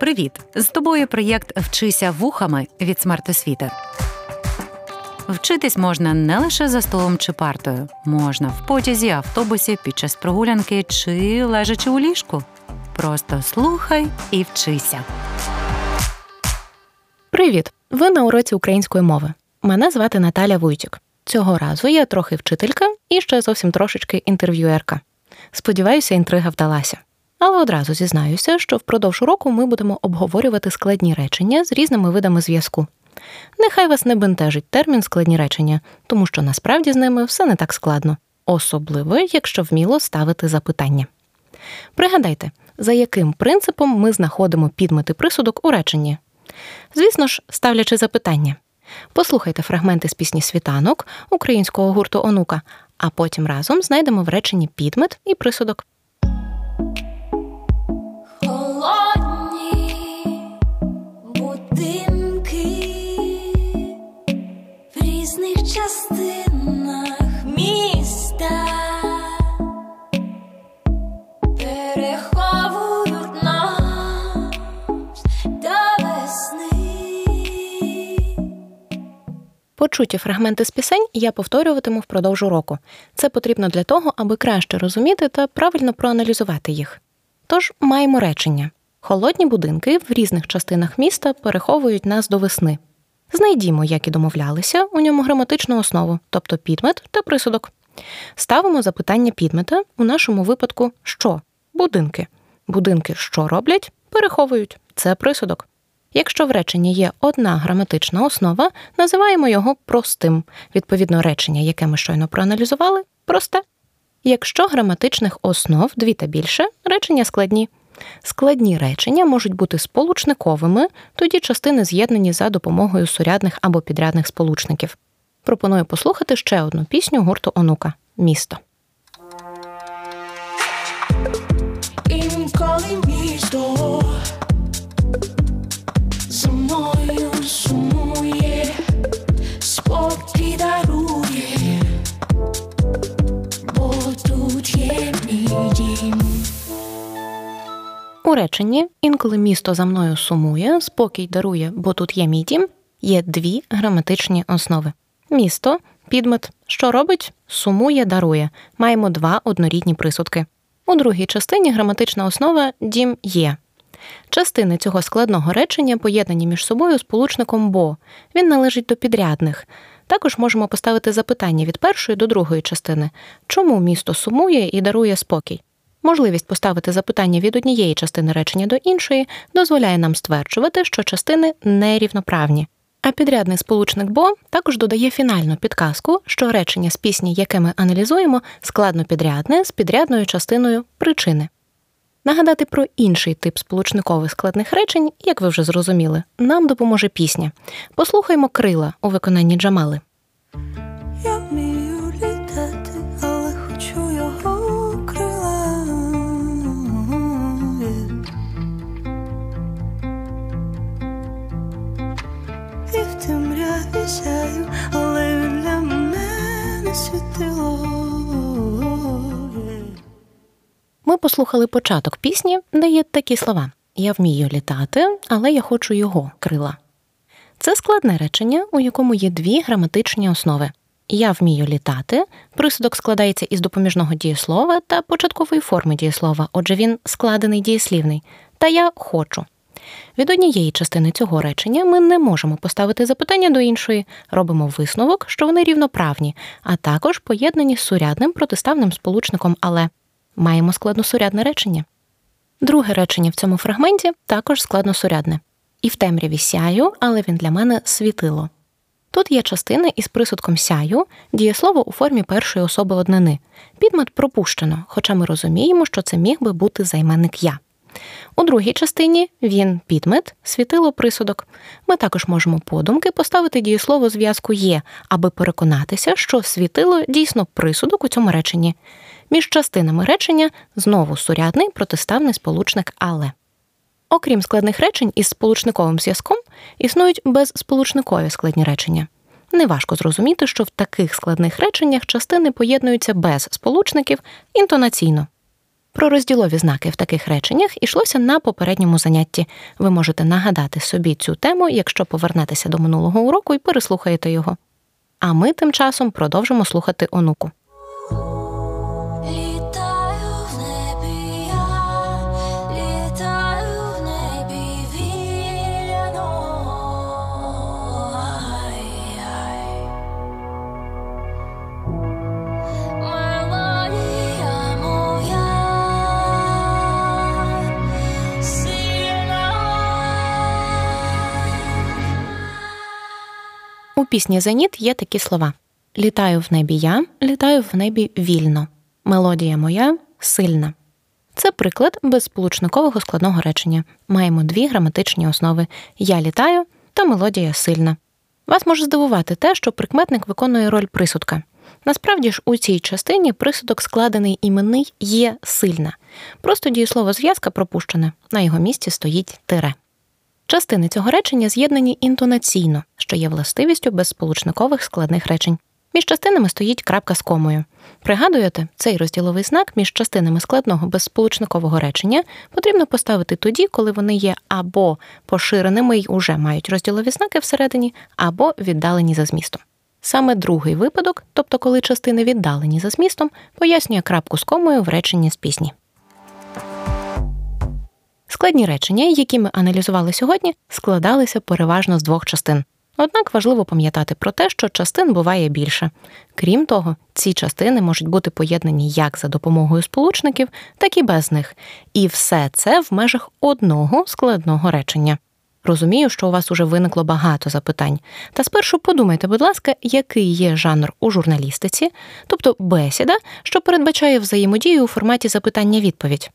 Привіт! З тобою проєкт Вчися вухами від смертосвіти. Вчитись можна не лише за столом чи партою, можна в потязі, автобусі, під час прогулянки чи лежачи у ліжку. Просто слухай і вчися. Привіт! Ви на уроці української мови. Мене звати Наталя Вуйтік. Цього разу я трохи вчителька і ще зовсім трошечки інтерв'юерка. Сподіваюся, інтрига вдалася. Але одразу зізнаюся, що впродовж року ми будемо обговорювати складні речення з різними видами зв'язку. Нехай вас не бентежить термін складні речення, тому що насправді з ними все не так складно, особливо якщо вміло ставити запитання. Пригадайте, за яким принципом ми знаходимо підмети присудок у реченні. Звісно ж, ставлячи запитання. Послухайте фрагменти з пісні Світанок українського гурту Онука, а потім разом знайдемо в реченні підмет і присудок. Почуті фрагменти з пісень я повторюватиму впродовж року. Це потрібно для того, аби краще розуміти та правильно проаналізувати їх. Тож маємо речення: холодні будинки в різних частинах міста переховують нас до весни. Знайдімо, як і домовлялися, у ньому граматичну основу, тобто підмет та присудок. Ставимо запитання підмета у нашому випадку що? Будинки. Будинки що роблять? Переховують. Це присудок. Якщо в реченні є одна граматична основа, називаємо його простим. Відповідно, речення, яке ми щойно проаналізували, просте. Якщо граматичних основ дві та більше, речення складні. Складні речення можуть бути сполучниковими, тоді частини з'єднані за допомогою сурядних або підрядних сполучників. Пропоную послухати ще одну пісню гурту Онука Місто. Реченні інколи місто за мною сумує, спокій дарує, бо тут є мій дім, є дві граматичні основи. Місто, підмет, що робить, сумує, дарує. Маємо два однорідні присудки. У другій частині граматична основа дім є. Частини цього складного речення поєднані між собою сполучником бо. Він належить до підрядних. Також можемо поставити запитання від першої до другої частини, чому місто сумує і дарує спокій. Можливість поставити запитання від однієї частини речення до іншої дозволяє нам стверджувати, що частини нерівноправні. А підрядний сполучник бо також додає фінальну підказку, що речення з пісні, яке ми аналізуємо, складно підрядне з підрядною частиною причини. Нагадати про інший тип сполучникових складних речень, як ви вже зрозуміли, нам допоможе пісня. Послухаймо крила у виконанні Джамали. Послухали початок пісні, де є такі слова: Я вмію літати, але я хочу його крила. Це складне речення, у якому є дві граматичні основи. Я вмію літати. Присудок складається із допоміжного дієслова та початкової форми дієслова, отже, він складений дієслівний. Та я хочу. Від однієї частини цього речення ми не можемо поставити запитання до іншої, робимо висновок, що вони рівноправні, а також поєднані з сурядним протиставним сполучником але маємо складносурядне речення. Друге речення в цьому фрагменті також складносурядне. І в темряві сяю, але він для мене світило. Тут є частина із присудком сяю, дієслово у формі першої особи однини. Підмет пропущено, хоча ми розуміємо, що це міг би бути займенник я. У другій частині він підмет, світило присудок. Ми також можемо подумки поставити дієслово зв'язку є, аби переконатися, що світило дійсно присудок у цьому реченні. Між частинами речення знову сурядний протиставний сполучник але. Окрім складних речень із сполучниковим зв'язком, існують безсполучникові складні речення. Неважко зрозуміти, що в таких складних реченнях частини поєднуються без сполучників інтонаційно. Про розділові знаки в таких реченнях ішлося на попередньому занятті. Ви можете нагадати собі цю тему, якщо повернетеся до минулого уроку і переслухаєте його. А ми тим часом продовжимо слухати онуку. У пісні Зеніт є такі слова: Літаю в небі я, літаю в небі вільно. Мелодія моя сильна. Це приклад безсполучникового складного речення. Маємо дві граматичні основи: Я літаю та мелодія сильна. Вас може здивувати те, що прикметник виконує роль присудка. Насправді ж у цій частині присудок складений іменний є сильна. Просто дієслово зв'язка пропущене, на його місці стоїть тире. Частини цього речення з'єднані інтонаційно, що є властивістю безсполучникових складних речень. Між частинами стоїть крапка з комою. Пригадуєте, цей розділовий знак між частинами складного безсполучникового речення потрібно поставити тоді, коли вони є або поширеними й уже мають розділові знаки всередині, або віддалені за змістом. Саме другий випадок, тобто коли частини віддалені за змістом, пояснює крапку з комою в реченні з пісні. Складні речення, які ми аналізували сьогодні, складалися переважно з двох частин. Однак важливо пам'ятати про те, що частин буває більше. Крім того, ці частини можуть бути поєднані як за допомогою сполучників, так і без них. І все це в межах одного складного речення. Розумію, що у вас уже виникло багато запитань. Та спершу подумайте, будь ласка, який є жанр у журналістиці, тобто бесіда, що передбачає взаємодію у форматі запитання-відповідь.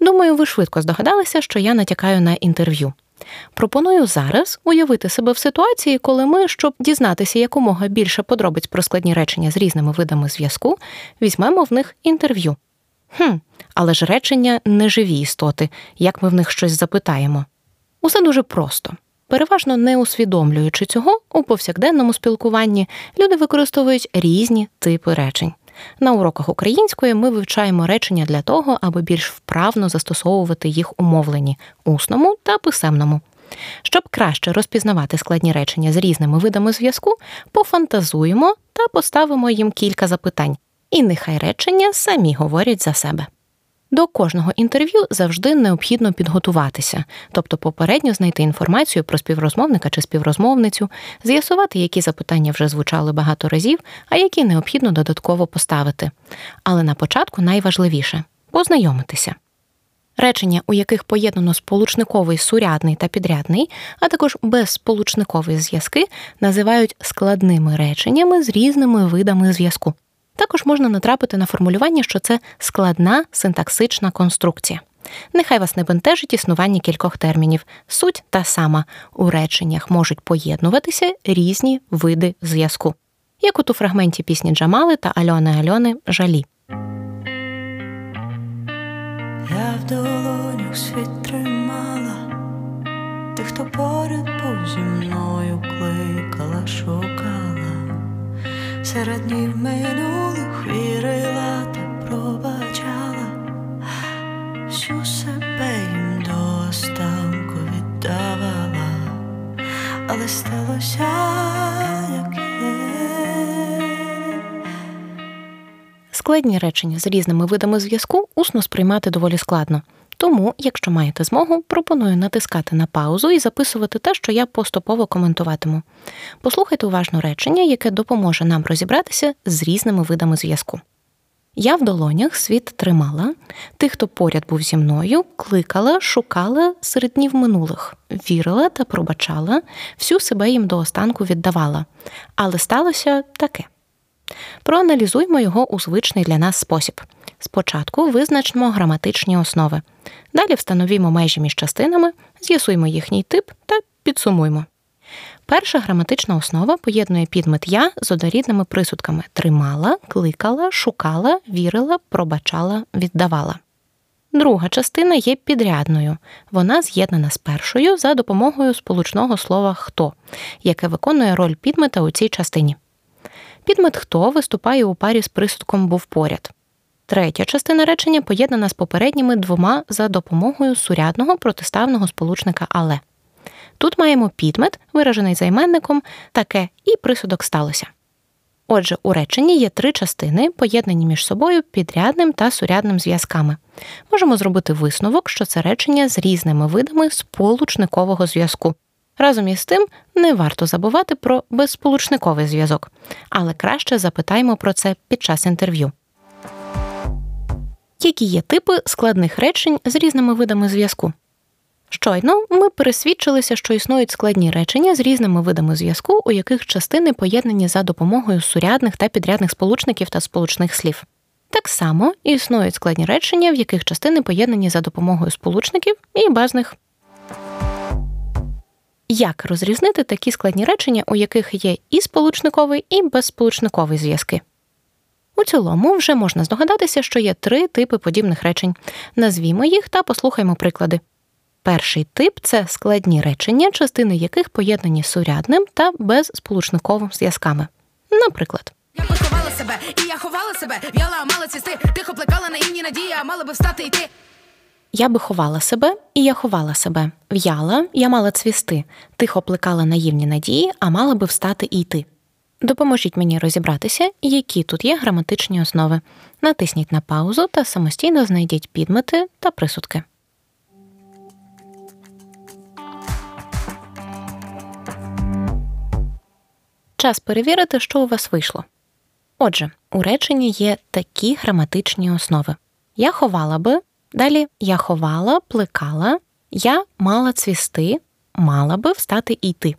Думаю, ви швидко здогадалися, що я натякаю на інтерв'ю. Пропоную зараз уявити себе в ситуації, коли ми, щоб дізнатися якомога більше подробиць про складні речення з різними видами зв'язку, візьмемо в них інтерв'ю. Хм, але ж речення не живі істоти, як ми в них щось запитаємо. Усе дуже просто. Переважно не усвідомлюючи цього, у повсякденному спілкуванні люди використовують різні типи речень. На уроках української ми вивчаємо речення для того, аби більш вправно застосовувати їх у мовленні усному та писемному. Щоб краще розпізнавати складні речення з різними видами зв'язку, пофантазуємо та поставимо їм кілька запитань, і нехай речення самі говорять за себе. До кожного інтерв'ю завжди необхідно підготуватися, тобто попередньо знайти інформацію про співрозмовника чи співрозмовницю, з'ясувати, які запитання вже звучали багато разів, а які необхідно додатково поставити. Але на початку найважливіше познайомитися. Речення, у яких поєднано сполучниковий сурядний та підрядний, а також безсполучникові зв'язки, називають складними реченнями з різними видами зв'язку. Також можна натрапити на формулювання, що це складна синтаксична конструкція. Нехай вас не бентежить існування кількох термінів. Суть та сама у реченнях можуть поєднуватися різні види зв'язку, як от у фрагменті пісні Джамали та Альони Альони Жалі. Я в долонях світ тримала, тих, хто поряд був зі мною кликала, шукала серед днів минулих вірила та пробачала, всю себе їм до останку віддавала, але сталося, як є. Складні речення з різними видами зв'язку усно сприймати доволі складно. Тому, якщо маєте змогу, пропоную натискати на паузу і записувати те, що я поступово коментуватиму. Послухайте уважно речення, яке допоможе нам розібратися з різними видами зв'язку. Я в долонях світ тримала, тих, хто поряд був зі мною, кликала, шукала серед днів минулих, вірила та пробачала, всю себе їм до останку віддавала. Але сталося таке. Проаналізуймо його у звичний для нас спосіб. Спочатку визначимо граматичні основи. Далі встановімо межі між частинами, з'ясуємо їхній тип та підсумуємо. Перша граматична основа поєднує підмет я з однорідними присудками тримала, кликала, шукала, вірила, пробачала, віддавала. Друга частина є підрядною. Вона з'єднана з першою за допомогою сполучного слова хто, яке виконує роль підмета у цій частині. Підмет хто виступає у парі з присудком був поряд. Третя частина речення поєднана з попередніми двома за допомогою сурядного протиставного сполучника але. Тут маємо підмет, виражений займенником, таке і присудок сталося. Отже, у реченні є три частини, поєднані між собою підрядним та сурядним зв'язками. Можемо зробити висновок, що це речення з різними видами сполучникового зв'язку. Разом із тим, не варто забувати про безсполучниковий зв'язок, але краще запитаємо про це під час інтерв'ю. Які є типи складних речень з різними видами зв'язку? Щойно ми пересвідчилися, що існують складні речення з різними видами зв'язку, у яких частини поєднані за допомогою сурядних та підрядних сполучників та сполучних слів. Так само існують складні речення, в яких частини поєднані за допомогою сполучників і базних. Як розрізнити такі складні речення, у яких є і сполучниковий, і безсполучниковий зв'язки? У цілому вже можна здогадатися, що є три типи подібних речень. Назвімо їх та послухаймо приклади. Перший тип це складні речення, частини яких поєднані сурядним та безсполучниковим зв'язками. Наприклад, я поховала себе, і я ховала себе, в'яла, мала цвісти, тихо плекала на інні надії, а мала би встати йти. Я би ховала себе, і я ховала себе. В'яла, я мала цвісти, тихо плекала наївні надії, а мала би встати і йти. Допоможіть мені розібратися, які тут є граматичні основи. Натисніть на паузу та самостійно знайдіть підмети та присудки. Час перевірити, що у вас вийшло. Отже, у реченні є такі граматичні основи. Я ховала би, далі я ховала, плекала, я мала цвісти, мала би встати і йти.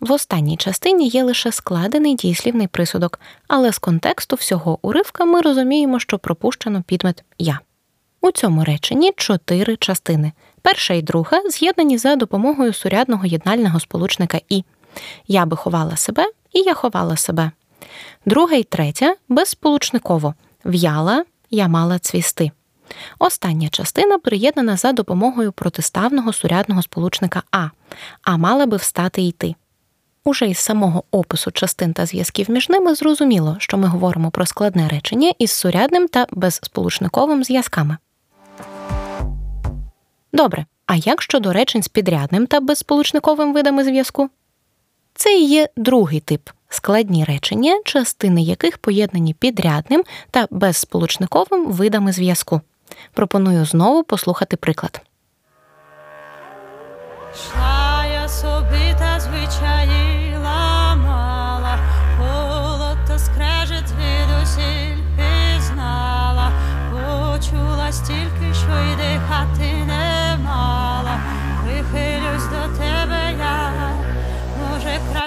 В останній частині є лише складений дієслівний присудок, але з контексту всього уривка ми розуміємо, що пропущено підмет я. У цьому реченні чотири частини. Перша і друга з'єднані за допомогою сурядного єднального сполучника і. Я би ховала себе, і я ховала себе. Друга і третя безсполучниково в'яла, я мала цвісти. Остання частина приєднана за допомогою протиставного сурядного сполучника А, а мала би встати йти. Уже із самого опису частин та зв'язків між ними зрозуміло, що ми говоримо про складне речення із сурядним та безсполучниковим зв'язками. Добре. А як щодо речень з підрядним та безсполучниковим видами зв'язку? Це і є другий тип складні речення, частини яких поєднані підрядним та безсполучниковим видами зв'язку. Пропоную знову послухати приклад.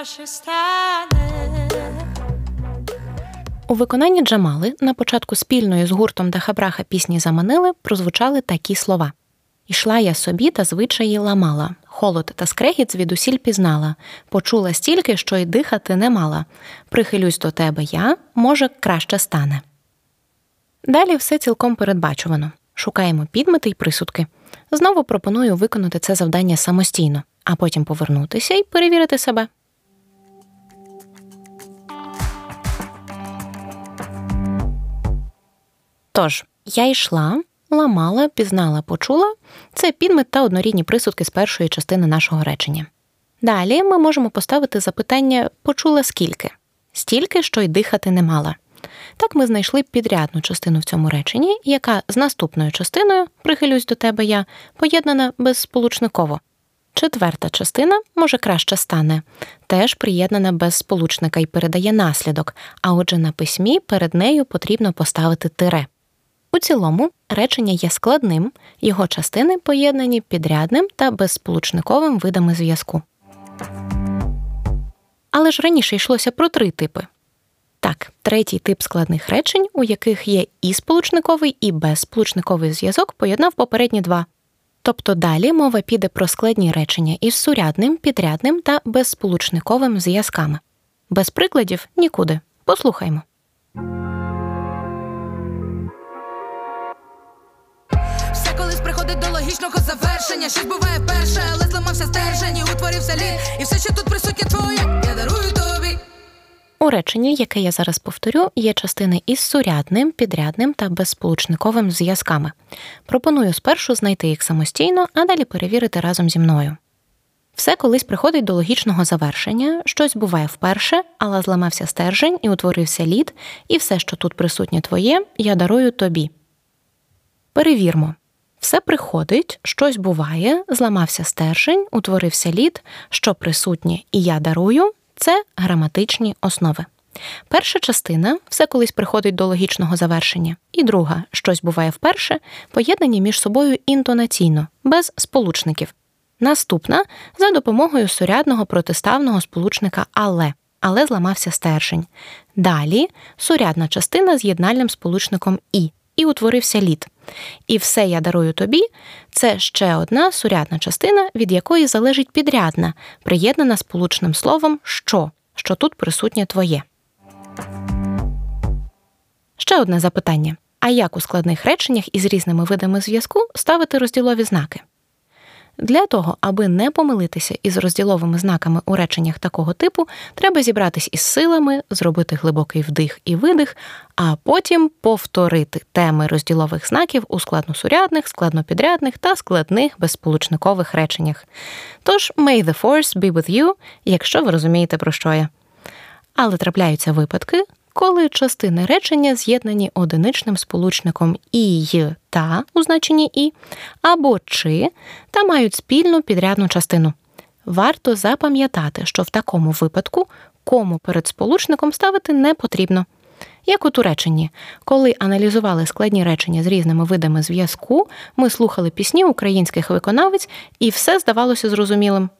Краще стане. У виконанні Джамали на початку спільної з гуртом Дахабраха пісні заманили прозвучали такі слова: Ішла я собі та звичаї ламала, холод та скрегіт звідусіль пізнала, почула стільки, що й дихати не мала. Прихилюсь до тебе я, може, краще стане. Далі все цілком передбачувано. Шукаємо підмети й присудки. Знову пропоную виконати це завдання самостійно, а потім повернутися і перевірити себе. Тож, я йшла, ламала, пізнала, почула це підмет та однорідні присудки з першої частини нашого речення. Далі ми можемо поставити запитання почула скільки, стільки, що й дихати не мала. Так ми знайшли підрядну частину в цьому реченні, яка з наступною частиною, прихилюсь до тебе я, поєднана безсполучниково. Четверта частина, може, краще стане, теж приєднана без сполучника і передає наслідок, а отже на письмі перед нею потрібно поставити тире. У цілому речення є складним, його частини поєднані підрядним та безсполучниковим видами зв'язку. Але ж раніше йшлося про три типи. Так, третій тип складних речень, у яких є і сполучниковий, і безсполучниковий зв'язок, поєднав попередні два. Тобто далі мова піде про складні речення із сурядним, підрядним та безсполучниковим зв'язками. Без прикладів нікуди. Послухаймо. Логічного завершення. Щось буває перше, але зламався стержень і утворився лід. І все, що тут присутнє твоє, я дарую тобі. У реченні, яке я зараз повторю, є частини із сурядним, підрядним та безсполучниковим зв'язками. Пропоную спершу знайти їх самостійно, а далі перевірити разом зі мною. Все колись приходить до логічного завершення, щось буває вперше, але зламався стержень і утворився лід, і все, що тут присутнє твоє, я дарую тобі. Перевірмо. Все приходить, щось буває, зламався стержень, утворився лід, що присутнє і я дарую це граматичні основи. Перша частина все колись приходить до логічного завершення, і друга щось буває вперше, поєднані між собою інтонаційно, без сполучників. Наступна за допомогою сурядного протиставного сполучника але, але зламався стержень. Далі сурядна частина з єднальним сполучником і, і утворився лід. І все я дарую тобі це ще одна сурядна частина, від якої залежить підрядна, приєднана сполучним словом що, що тут присутнє твоє. Ще одне запитання: а як у складних реченнях із різними видами зв'язку ставити розділові знаки? Для того, аби не помилитися із розділовими знаками у реченнях такого типу, треба зібратись із силами, зробити глибокий вдих і видих, а потім повторити теми розділових знаків у складносурядних, складнопідрядних та складних безсполучникових реченнях. Тож, may the force be with you, якщо ви розумієте, про що я. Але трапляються випадки, коли частини речення з'єднані одиничним сполучником і й та у значенні і, або чи та мають спільну підрядну частину. Варто запам'ятати, що в такому випадку кому перед сполучником ставити не потрібно. Як у Туреччині, коли аналізували складні речення з різними видами зв'язку, ми слухали пісні українських виконавець, і все здавалося зрозумілим.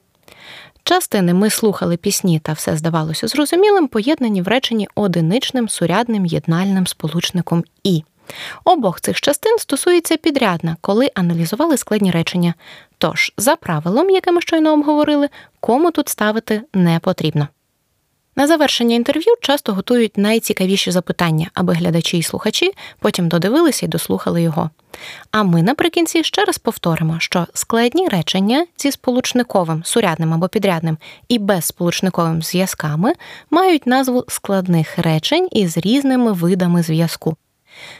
Частини ми слухали пісні та все здавалося зрозумілим, поєднані в реченні одиничним сурядним єднальним сполучником і. Обох цих частин стосується підрядна, коли аналізували складні речення. Тож, за правилом, яке ми щойно обговорили, кому тут ставити не потрібно. На завершення інтерв'ю часто готують найцікавіші запитання, аби глядачі і слухачі потім додивилися і дослухали його. А ми наприкінці ще раз повторимо, що складні речення зі сполучниковим, сурядним або підрядним і безсполучниковим зв'язками мають назву складних речень із різними видами зв'язку.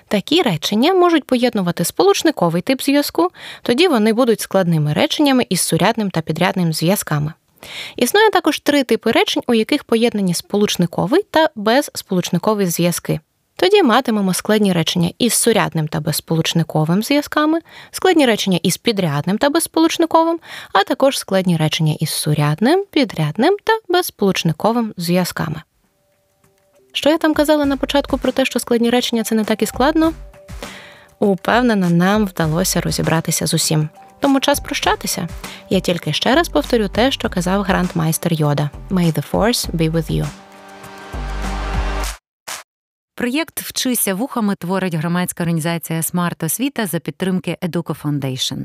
Такі речення можуть поєднувати сполучниковий тип зв'язку, тоді вони будуть складними реченнями із сурядним та підрядним зв'язками. Існує також три типи речень, у яких поєднані сполучниковий та безсполучниковий зв'язки. Тоді матимемо складні речення із сурядним та безсполучниковим зв'язками, складні речення із підрядним та безсполучниковим, а також складні речення із сурядним, підрядним та безсполучниковим зв'язками. Що я там казала на початку про те, що складні речення це не так і складно? Упевнена, нам вдалося розібратися з усім. Тому час прощатися. Я тільки ще раз повторю те, що казав грандмайстер Йода: May the force be with you. Проєкт Вчися вухами творить громадська організація Смарт Освіта за підтримки Educo Foundation.